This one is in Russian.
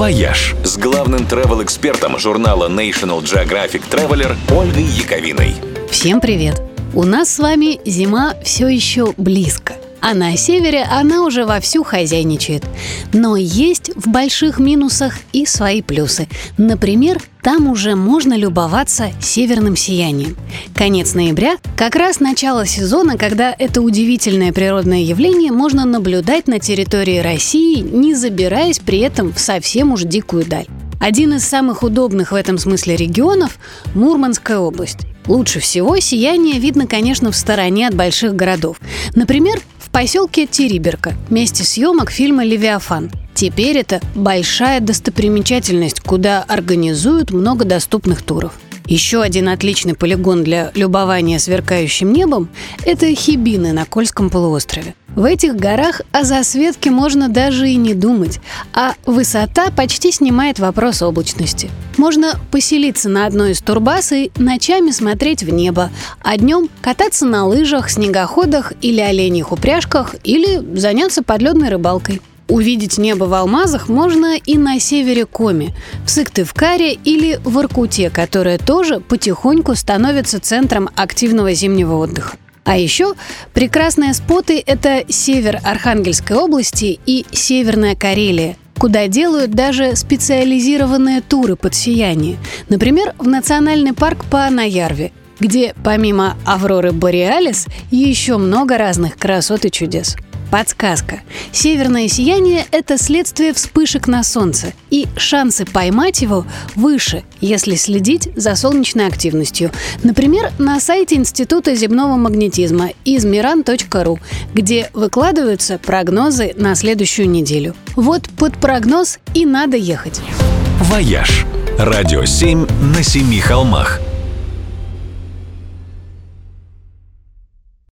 «Вояж» с главным travel-экспертом журнала National Geographic Traveler Ольгой Яковиной. Всем привет! У нас с вами зима все еще близко. А на севере она уже вовсю хозяйничает. Но есть в больших минусах и свои плюсы. Например, там уже можно любоваться северным сиянием. Конец ноября – как раз начало сезона, когда это удивительное природное явление можно наблюдать на территории России, не забираясь при этом в совсем уж дикую даль. Один из самых удобных в этом смысле регионов – Мурманская область. Лучше всего сияние видно, конечно, в стороне от больших городов. Например, в поселке Териберка, месте съемок фильма «Левиафан». Теперь это большая достопримечательность, куда организуют много доступных туров. Еще один отличный полигон для любования сверкающим небом – это Хибины на Кольском полуострове. В этих горах о засветке можно даже и не думать, а высота почти снимает вопрос облачности. Можно поселиться на одной из турбаз и ночами смотреть в небо, а днем кататься на лыжах, снегоходах или оленьих упряжках или заняться подледной рыбалкой. Увидеть небо в алмазах можно и на севере Коми, в Сыктывкаре или в Иркуте, которая тоже потихоньку становится центром активного зимнего отдыха. А еще прекрасные споты – это север Архангельской области и Северная Карелия, куда делают даже специализированные туры под сияние. Например, в национальный парк по Наярве, где помимо Авроры Бореалис еще много разных красот и чудес. Подсказка. Северное сияние – это следствие вспышек на Солнце, и шансы поймать его выше, если следить за солнечной активностью. Например, на сайте Института земного магнетизма измиран.ру, где выкладываются прогнозы на следующую неделю. Вот под прогноз и надо ехать. «Вояж» – радио 7 на семи холмах –